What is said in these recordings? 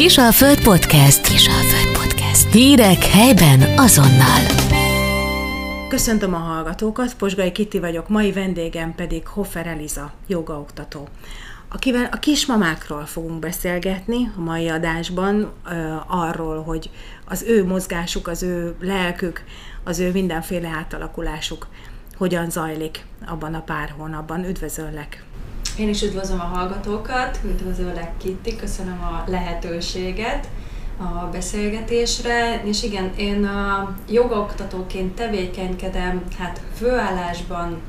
Kisalföld Podcast. Kisalföld Podcast. Hírek helyben azonnal. Köszöntöm a hallgatókat, Posgai Kitti vagyok, mai vendégem pedig Hoffer Eliza, jogaoktató akivel a kismamákról fogunk beszélgetni a mai adásban, arról, hogy az ő mozgásuk, az ő lelkük, az ő mindenféle átalakulásuk hogyan zajlik abban a pár hónapban. Üdvözöllek! Én is üdvözlöm a hallgatókat, üdvözöllek Kitti, köszönöm a lehetőséget a beszélgetésre, és igen, én a jogoktatóként tevékenykedem, hát főállásban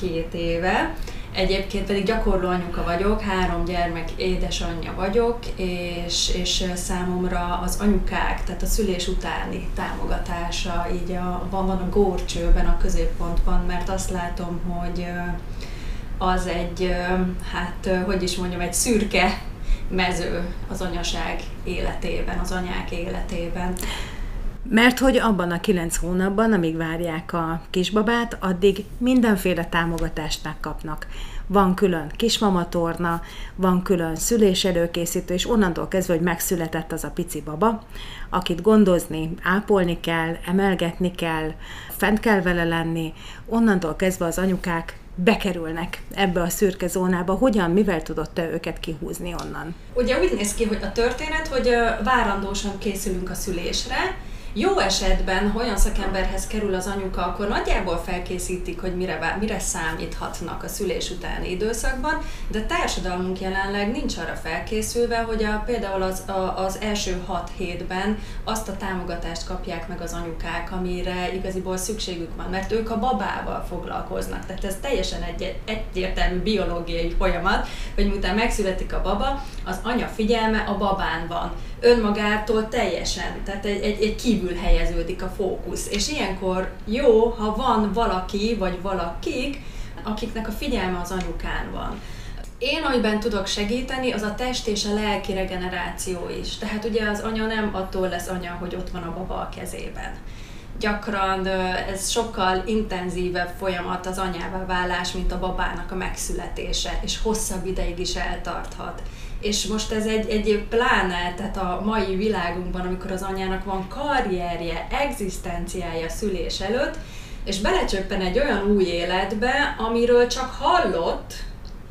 két éve, Egyébként pedig gyakorló anyuka vagyok, három gyermek édesanyja vagyok, és, és számomra az anyukák, tehát a szülés utáni támogatása így a, van, van a górcsőben, a középpontban, mert azt látom, hogy az egy, hát hogy is mondjam, egy szürke mező az anyaság életében, az anyák életében. Mert hogy abban a kilenc hónapban, amíg várják a kisbabát, addig mindenféle támogatást megkapnak. Van külön kismamatorna, van külön szülés előkészítő, és onnantól kezdve, hogy megszületett az a pici baba, akit gondozni, ápolni kell, emelgetni kell, fent kell vele lenni, onnantól kezdve az anyukák bekerülnek ebbe a szürke zónába. Hogyan, mivel tudott te őket kihúzni onnan? Ugye úgy néz ki, hogy a történet, hogy várandósan készülünk a szülésre, jó esetben, ha olyan szakemberhez kerül az anyuka, akkor nagyjából felkészítik, hogy mire, mire számíthatnak a szülés utáni időszakban, de társadalmunk jelenleg nincs arra felkészülve, hogy a, például az, a, az első hat hétben azt a támogatást kapják meg az anyukák, amire igaziból szükségük van, mert ők a babával foglalkoznak. Tehát ez teljesen egy, egyértelmű biológiai folyamat, hogy miután megszületik a baba, az anya figyelme a babán van önmagától teljesen, tehát egy, egy, egy kívül helyeződik a fókusz. És ilyenkor jó, ha van valaki, vagy valakik, akiknek a figyelme az anyukán van. Én, amiben tudok segíteni, az a test és a lelki regeneráció is. Tehát ugye az anya nem attól lesz anya, hogy ott van a baba a kezében. Gyakran ez sokkal intenzívebb folyamat az anyává válás, mint a babának a megszületése, és hosszabb ideig is eltarthat és most ez egy, egy pláne, tehát a mai világunkban, amikor az anyának van karrierje, egzisztenciája szülés előtt, és belecsöppen egy olyan új életbe, amiről csak hallott,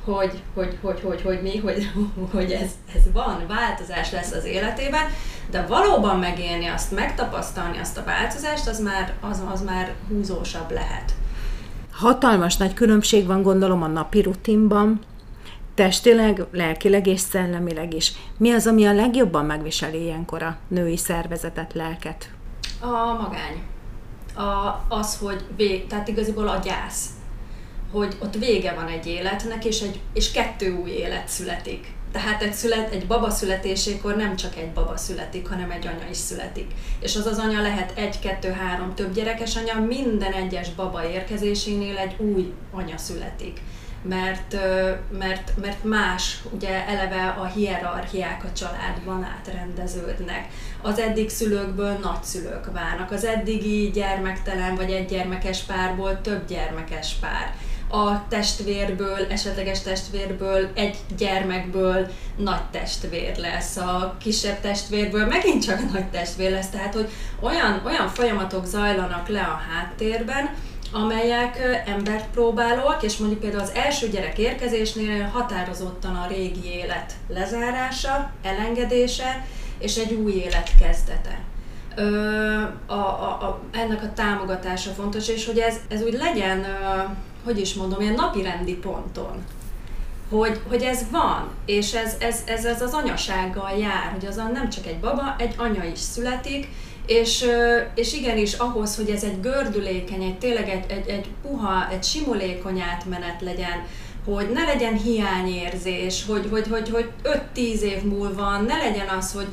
hogy, hogy, hogy, hogy, hogy mi, hogy, hogy ez, ez van, változás lesz az életében, de valóban megélni azt, megtapasztalni azt a változást, az már, az, az már húzósabb lehet. Hatalmas nagy különbség van gondolom a napi rutinban, testileg, lelkileg és szellemileg is. Mi az, ami a legjobban megviseli ilyenkor a női szervezetet, lelket? A magány. A, az, hogy vég, tehát igaziból a gyász. Hogy ott vége van egy életnek, és, egy, és kettő új élet születik. Tehát egy, szület, egy baba születésékor nem csak egy baba születik, hanem egy anya is születik. És az az anya lehet egy, kettő, három, több gyerekes anya, minden egyes baba érkezésénél egy új anya születik mert, mert, mert más, ugye eleve a hierarchiák a családban átrendeződnek. Az eddig szülőkből nagyszülők válnak, az eddigi gyermektelen vagy egy gyermekes párból több gyermekes pár. A testvérből, esetleges testvérből, egy gyermekből nagy testvér lesz, a kisebb testvérből megint csak nagy testvér lesz, tehát hogy olyan, olyan folyamatok zajlanak le a háttérben, amelyek embert próbálóak, és mondjuk például az első gyerek érkezésnél határozottan a régi élet lezárása, elengedése, és egy új élet kezdete. Ö, a, a, a, ennek a támogatása fontos, és hogy ez, ez úgy legyen, ö, hogy is mondom, ilyen napirendi ponton. Hogy, hogy ez van, és ez, ez, ez, ez az anyasággal jár, hogy azon nem csak egy baba, egy anya is születik, és, és igenis ahhoz, hogy ez egy gördülékeny, egy tényleg egy, egy, egy puha, egy simulékony átmenet legyen, hogy ne legyen hiányérzés, hogy, hogy, hogy, hogy 5-10 év múlva ne legyen az, hogy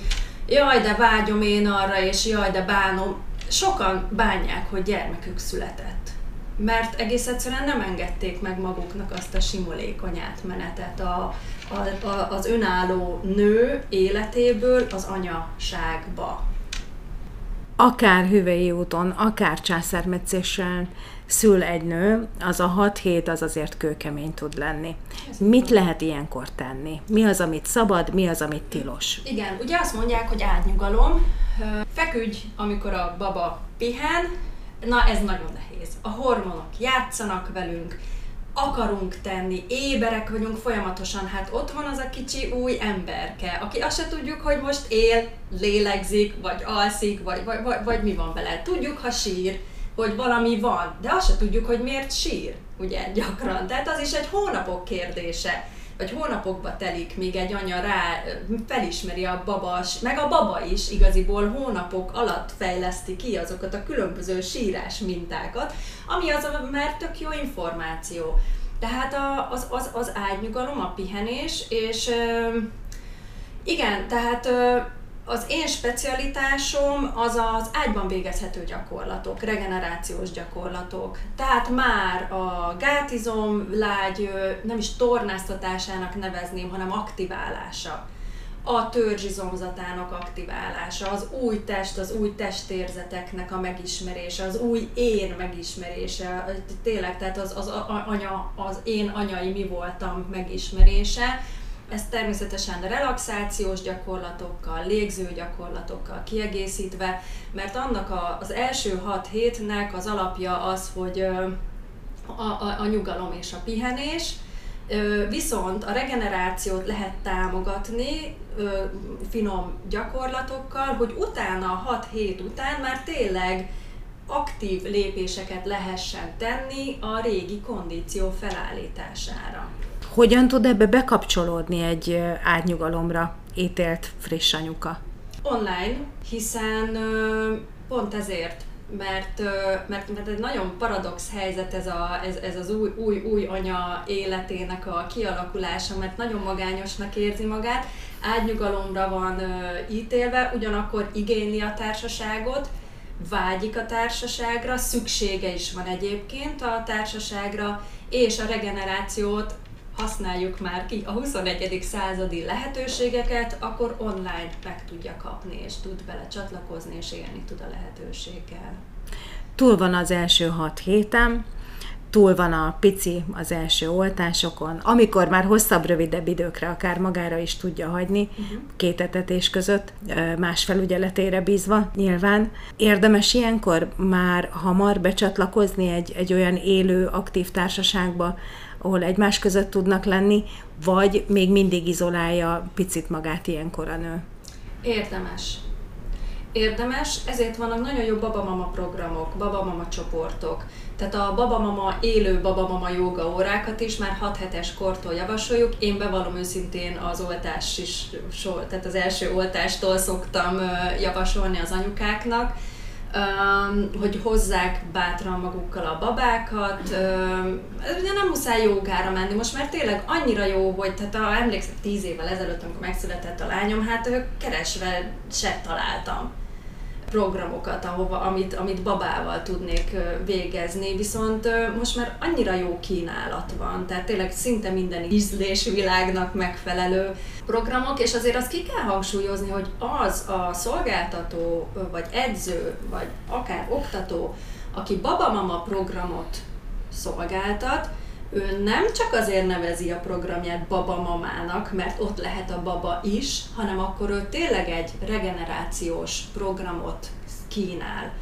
jaj, de vágyom én arra, és jaj, de bánom. Sokan bánják, hogy gyermekük született. Mert egész egyszerűen nem engedték meg maguknak azt a simulékony átmenetet a, a, a, az önálló nő életéből az anyaságba akár hüvei úton, akár császármetszéssel szül egy nő, az a hat hét az azért kőkemény tud lenni. Mit lehet ilyenkor tenni? Mi az, amit szabad, mi az, amit tilos? Igen, ugye azt mondják, hogy átnyugalom, feküdj, amikor a baba pihen, na ez nagyon nehéz. A hormonok játszanak velünk, akarunk tenni, éberek vagyunk folyamatosan, hát ott van az a kicsi új emberke, aki azt se tudjuk, hogy most él, lélegzik, vagy alszik, vagy, vagy, vagy, vagy mi van vele. Tudjuk, ha sír, hogy valami van, de azt se tudjuk, hogy miért sír, ugye gyakran. Tehát az is egy hónapok kérdése vagy hónapokba telik, míg egy anya rá felismeri a baba, meg a baba is igaziból hónapok alatt fejleszti ki azokat a különböző sírás mintákat, ami az már tök jó információ. Tehát az, az, az ágynyugalom, a pihenés, és igen, tehát az én specialitásom az az ágyban végezhető gyakorlatok, regenerációs gyakorlatok. Tehát már a gátizom lágy, nem is tornáztatásának nevezném, hanem aktiválása. A törzsizomzatának aktiválása, az új test, az új testérzeteknek a megismerése, az új én megismerése, tényleg, tehát az, az, anya, az én anyai mi voltam megismerése, ezt természetesen relaxációs gyakorlatokkal, légző gyakorlatokkal kiegészítve, mert annak a, az első hat hétnek az alapja az, hogy a, a, a nyugalom és a pihenés, Viszont a regenerációt lehet támogatni finom gyakorlatokkal, hogy utána, 6 hét után már tényleg aktív lépéseket lehessen tenni a régi kondíció felállítására. Hogyan tud ebbe bekapcsolódni egy átnyugalomra ítélt friss anyuka? Online, hiszen pont ezért mert, mert, mert egy nagyon paradox helyzet ez, a, ez, ez az új, új, új anya életének a kialakulása, mert nagyon magányosnak érzi magát, átnyugalomra van ítélve, ugyanakkor igényli a társaságot, vágyik a társaságra, szüksége is van egyébként a társaságra, és a regenerációt használjuk már ki a 21. századi lehetőségeket, akkor online meg tudja kapni, és tud vele csatlakozni, és élni tud a lehetőséggel. Túl van az első hat héten, túl van a pici az első oltásokon, amikor már hosszabb, rövidebb időkre akár magára is tudja hagyni, uh-huh. két etetés között, más felügyeletére bízva nyilván. Érdemes ilyenkor már hamar becsatlakozni egy, egy olyan élő, aktív társaságba, ahol egymás között tudnak lenni, vagy még mindig izolálja picit magát ilyenkor a nő? Érdemes. Érdemes, ezért vannak nagyon jó babamama programok, babamama csoportok. Tehát a babamama, élő babamama joga órákat is már 6 hetes kortól javasoljuk. Én bevallom őszintén az oltás is, tehát az első oltástól szoktam javasolni az anyukáknak, hogy hozzák bátran magukkal a babákat. Ugye nem muszáj jogára menni, most már tényleg annyira jó, hogy tehát ha emlékszem tíz évvel ezelőtt, amikor megszületett a lányom, hát keresve se találtam programokat, ahova, amit, amit babával tudnék végezni, viszont most már annyira jó kínálat van, tehát tényleg szinte minden ízlésvilágnak megfelelő programok, és azért azt ki kell hangsúlyozni, hogy az a szolgáltató, vagy edző, vagy akár oktató, aki babamama programot szolgáltat, ő nem csak azért nevezi a programját babamamának, mert ott lehet a baba is, hanem akkor ő tényleg egy regenerációs programot kínál.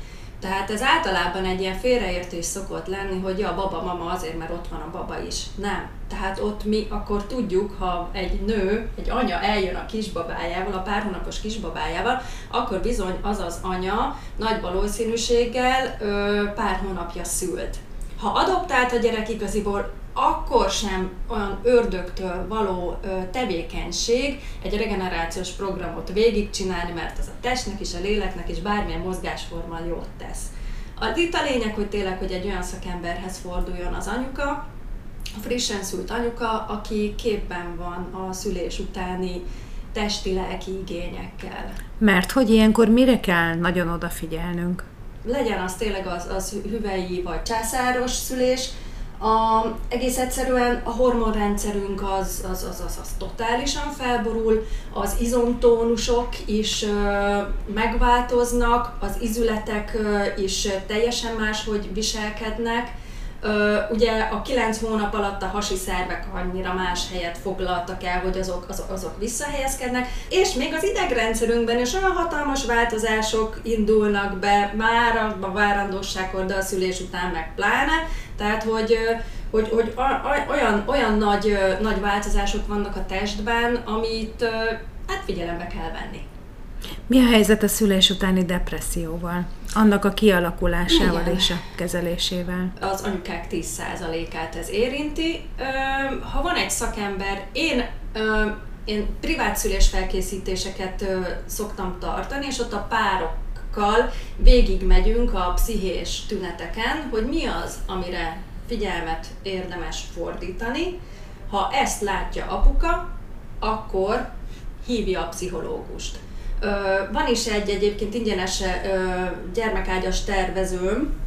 Tehát ez általában egy ilyen félreértés szokott lenni, hogy ja, a baba, mama azért, mert ott van a baba is. Nem. Tehát ott mi akkor tudjuk, ha egy nő, egy anya eljön a kisbabájával, a pár hónapos kisbabájával, akkor bizony az az anya nagy valószínűséggel ö, pár hónapja szült. Ha adoptált a gyerek igaziból, akkor sem olyan ördögtől való tevékenység egy regenerációs programot végigcsinálni, mert az a testnek is, a léleknek is bármilyen mozgásforma jót tesz. A itt a lényeg, hogy tényleg, hogy egy olyan szakemberhez forduljon az anyuka, a frissen szült anyuka, aki képben van a szülés utáni testi-lelki igényekkel. Mert hogy ilyenkor mire kell nagyon odafigyelnünk? Legyen az tényleg az, az hüvei vagy császáros szülés, A, egész egyszerűen a hormonrendszerünk az, az, az, az, az totálisan felborul, az izomtónusok is ö, megváltoznak, az izületek ö, is teljesen máshogy viselkednek, ugye a kilenc hónap alatt a hasi szervek annyira más helyet foglaltak el, hogy azok, azok, azok visszahelyezkednek, és még az idegrendszerünkben is olyan hatalmas változások indulnak be már a, várandóságkor, de a szülés után meg pláne, tehát hogy hogy, hogy olyan, olyan nagy, nagy változások vannak a testben, amit hát figyelembe kell venni. Mi a helyzet a szülés utáni depresszióval? Annak a kialakulásával Igen. és a kezelésével? Az anyukák 10%-át ez érinti. Ha van egy szakember, én én privát szülés felkészítéseket szoktam tartani, és ott a párokkal végig megyünk a pszichés tüneteken, hogy mi az, amire figyelmet érdemes fordítani. Ha ezt látja apuka, akkor hívja a pszichológust. Van is egy egyébként ingyenes gyermekágyas tervezőm,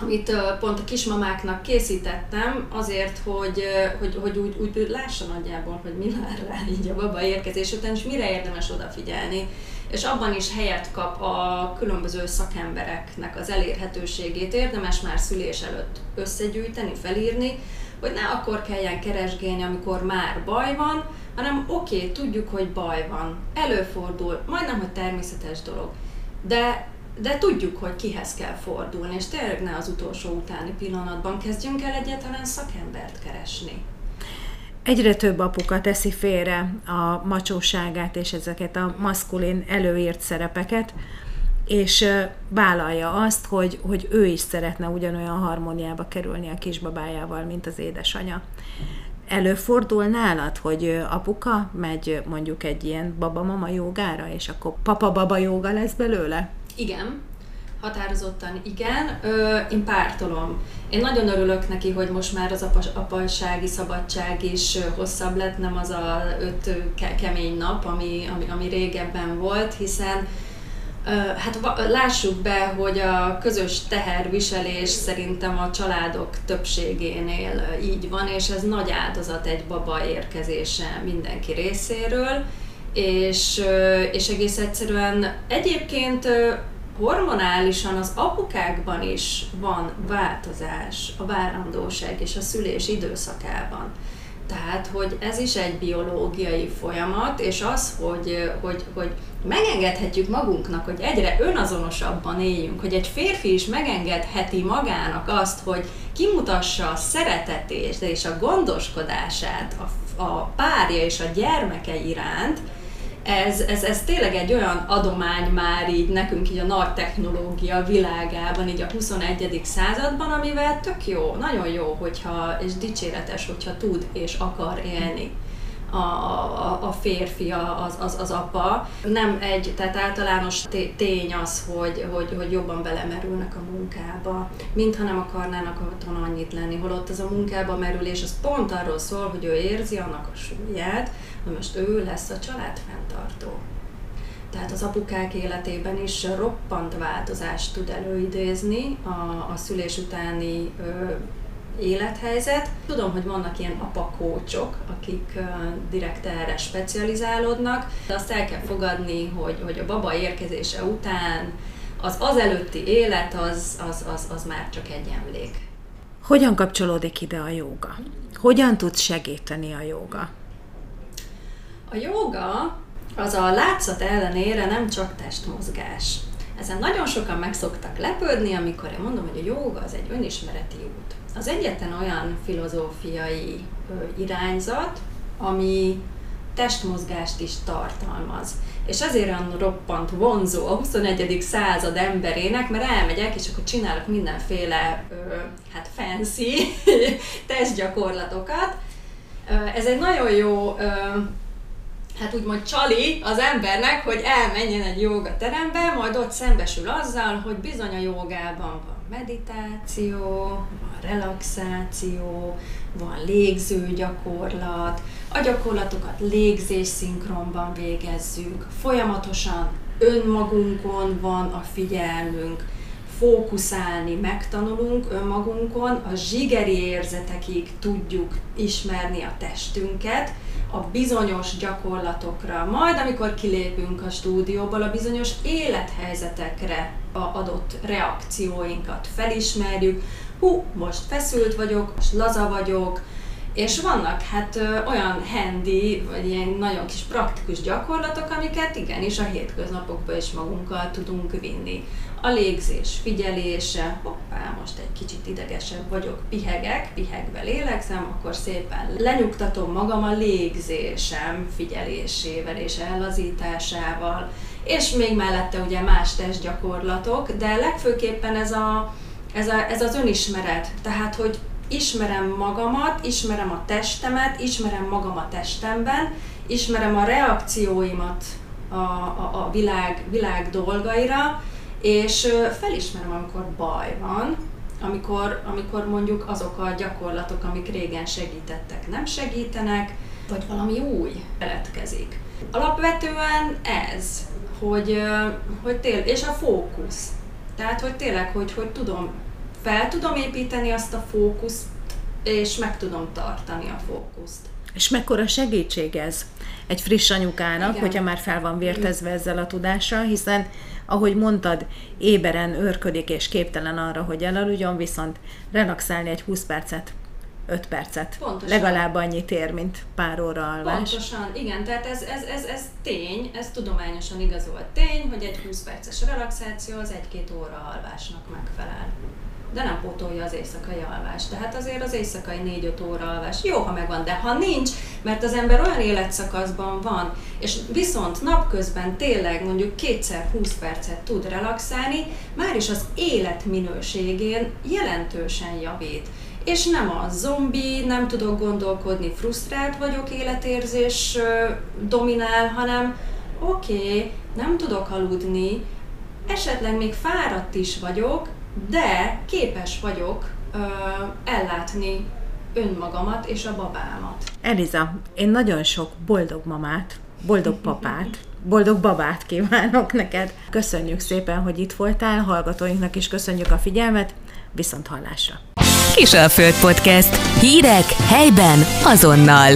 amit pont a kismamáknak készítettem, azért, hogy, hogy, hogy úgy, úgy lássa nagyjából, hogy mi vár rá így a baba érkezés után, és mire érdemes odafigyelni. És abban is helyet kap a különböző szakembereknek az elérhetőségét. Érdemes már szülés előtt összegyűjteni, felírni, hogy ne akkor kelljen keresgélni, amikor már baj van, hanem oké, okay, tudjuk, hogy baj van, előfordul, majdnem, hogy természetes dolog, de, de tudjuk, hogy kihez kell fordulni, és tényleg ne az utolsó utáni pillanatban kezdjünk el egyáltalán szakembert keresni. Egyre több apuka teszi félre a macsóságát és ezeket a maszkulin előírt szerepeket, és vállalja azt, hogy, hogy ő is szeretne ugyanolyan harmóniába kerülni a kisbabájával, mint az édesanyja. Előfordul nálad, hogy apuka megy mondjuk egy ilyen baba-mama jogára, és akkor papa-baba joga lesz belőle? Igen, határozottan igen. Ö, én pártolom. Én nagyon örülök neki, hogy most már az apa, apasági szabadság is hosszabb lett, nem az a öt ke- kemény nap, ami, ami, ami régebben volt, hiszen Hát lássuk be, hogy a közös teherviselés szerintem a családok többségénél így van, és ez nagy áldozat egy baba érkezése mindenki részéről, és, és egész egyszerűen egyébként hormonálisan az apukákban is van változás a várandóság és a szülés időszakában. Tehát, hogy ez is egy biológiai folyamat, és az, hogy, hogy, hogy megengedhetjük magunknak, hogy egyre önazonosabban éljünk, hogy egy férfi is megengedheti magának azt, hogy kimutassa a szeretetést és a gondoskodását a, a párja és a gyermeke iránt, ez, ez, ez tényleg egy olyan adomány már így nekünk így a nagy technológia világában, így a 21. században, amivel tök jó, nagyon jó, hogyha, és dicséretes, hogyha tud és akar élni a, a, a férfi, az, az, az apa. Nem egy, tehát általános tény az, hogy, hogy, hogy jobban belemerülnek a munkába, mintha nem akarnának otthon annyit lenni, holott ez a munkába merülés, az pont arról szól, hogy ő érzi annak a súlyát, hogy most ő lesz a család fenntartó. Tehát az apukák életében is roppant változást tud előidézni a, a szülés utáni ö, élethelyzet. Tudom, hogy vannak ilyen apakócsok, akik uh, direkt erre specializálódnak, de azt el kell fogadni, hogy, hogy a baba érkezése után az az előtti élet az, az, az, az már csak egy emlék. Hogyan kapcsolódik ide a jóga? Hogyan tud segíteni a jóga? A jóga az a látszat ellenére nem csak testmozgás. Ezen nagyon sokan meg szoktak lepődni, amikor én mondom, hogy a jóga az egy önismereti út. Az egyetlen olyan filozófiai irányzat, ami testmozgást is tartalmaz. És ezért olyan roppant vonzó a 21. század emberének, mert elmegyek, és akkor csinálok mindenféle hát fancy testgyakorlatokat. Ez egy nagyon jó hát úgymond csali az embernek, hogy elmenjen egy joga terembe, majd ott szembesül azzal, hogy bizony a jogában van meditáció, relaxáció, van légző gyakorlat, a gyakorlatokat légzés szinkronban végezzük, folyamatosan önmagunkon van a figyelmünk, fókuszálni megtanulunk önmagunkon, a zsigeri érzetekig tudjuk ismerni a testünket, a bizonyos gyakorlatokra, majd amikor kilépünk a stúdióból, a bizonyos élethelyzetekre a adott reakcióinkat felismerjük. Hú, most feszült vagyok, most laza vagyok, és vannak hát ö, olyan handy, vagy ilyen nagyon kis praktikus gyakorlatok, amiket igenis a hétköznapokban is magunkkal tudunk vinni. A légzés figyelése, hoppá, most egy kicsit idegesebb vagyok, pihegek, pihegve lélegzem, akkor szépen lenyugtatom magam a légzésem figyelésével és ellazításával, és még mellette ugye más testgyakorlatok, de legfőképpen ez, a, ez, a, ez az önismeret, tehát hogy ismerem magamat, ismerem a testemet, ismerem magam a testemben, ismerem a reakcióimat a, a, a világ, világ dolgaira, és felismerem, amikor baj van, amikor, amikor mondjuk azok a gyakorlatok, amik régen segítettek, nem segítenek, vagy valami új keletkezik. Alapvetően ez, hogy, hogy tél, és a fókusz. Tehát, hogy tényleg, hogy, hogy tudom fel tudom építeni azt a fókuszt, és meg tudom tartani a fókuszt. És mekkora segítség ez egy friss anyukának, Igen. hogyha már fel van vértezve ezzel a tudással, hiszen, ahogy mondtad, éberen őrködik és képtelen arra, hogy elaludjon, viszont relaxálni egy 20 percet, 5 percet. Pontosan. Legalább annyit ér, mint pár óra alvás. Pontosan, igen, tehát ez, ez, ez, ez tény, ez tudományosan igazolt tény, hogy egy 20 perces relaxáció az egy-két óra alvásnak megfelel. De nem pótolja az éjszakai alvást. Tehát azért az éjszakai 4-5 óra alvás jó, ha megvan, de ha nincs, mert az ember olyan életszakaszban van, és viszont napközben tényleg mondjuk kétszer 20 percet tud relaxálni, már is az életminőségén jelentősen javít. És nem a zombi, nem tudok gondolkodni, frusztrált vagyok, életérzés dominál, hanem oké, okay, nem tudok aludni, esetleg még fáradt is vagyok, de képes vagyok ö, ellátni önmagamat és a babámat. Eliza, én nagyon sok boldog mamát, boldog papát, boldog babát kívánok neked. Köszönjük szépen, hogy itt voltál, hallgatóinknak is köszönjük a figyelmet, viszont hallásra! Kisalföld Podcast. Hírek helyben azonnal.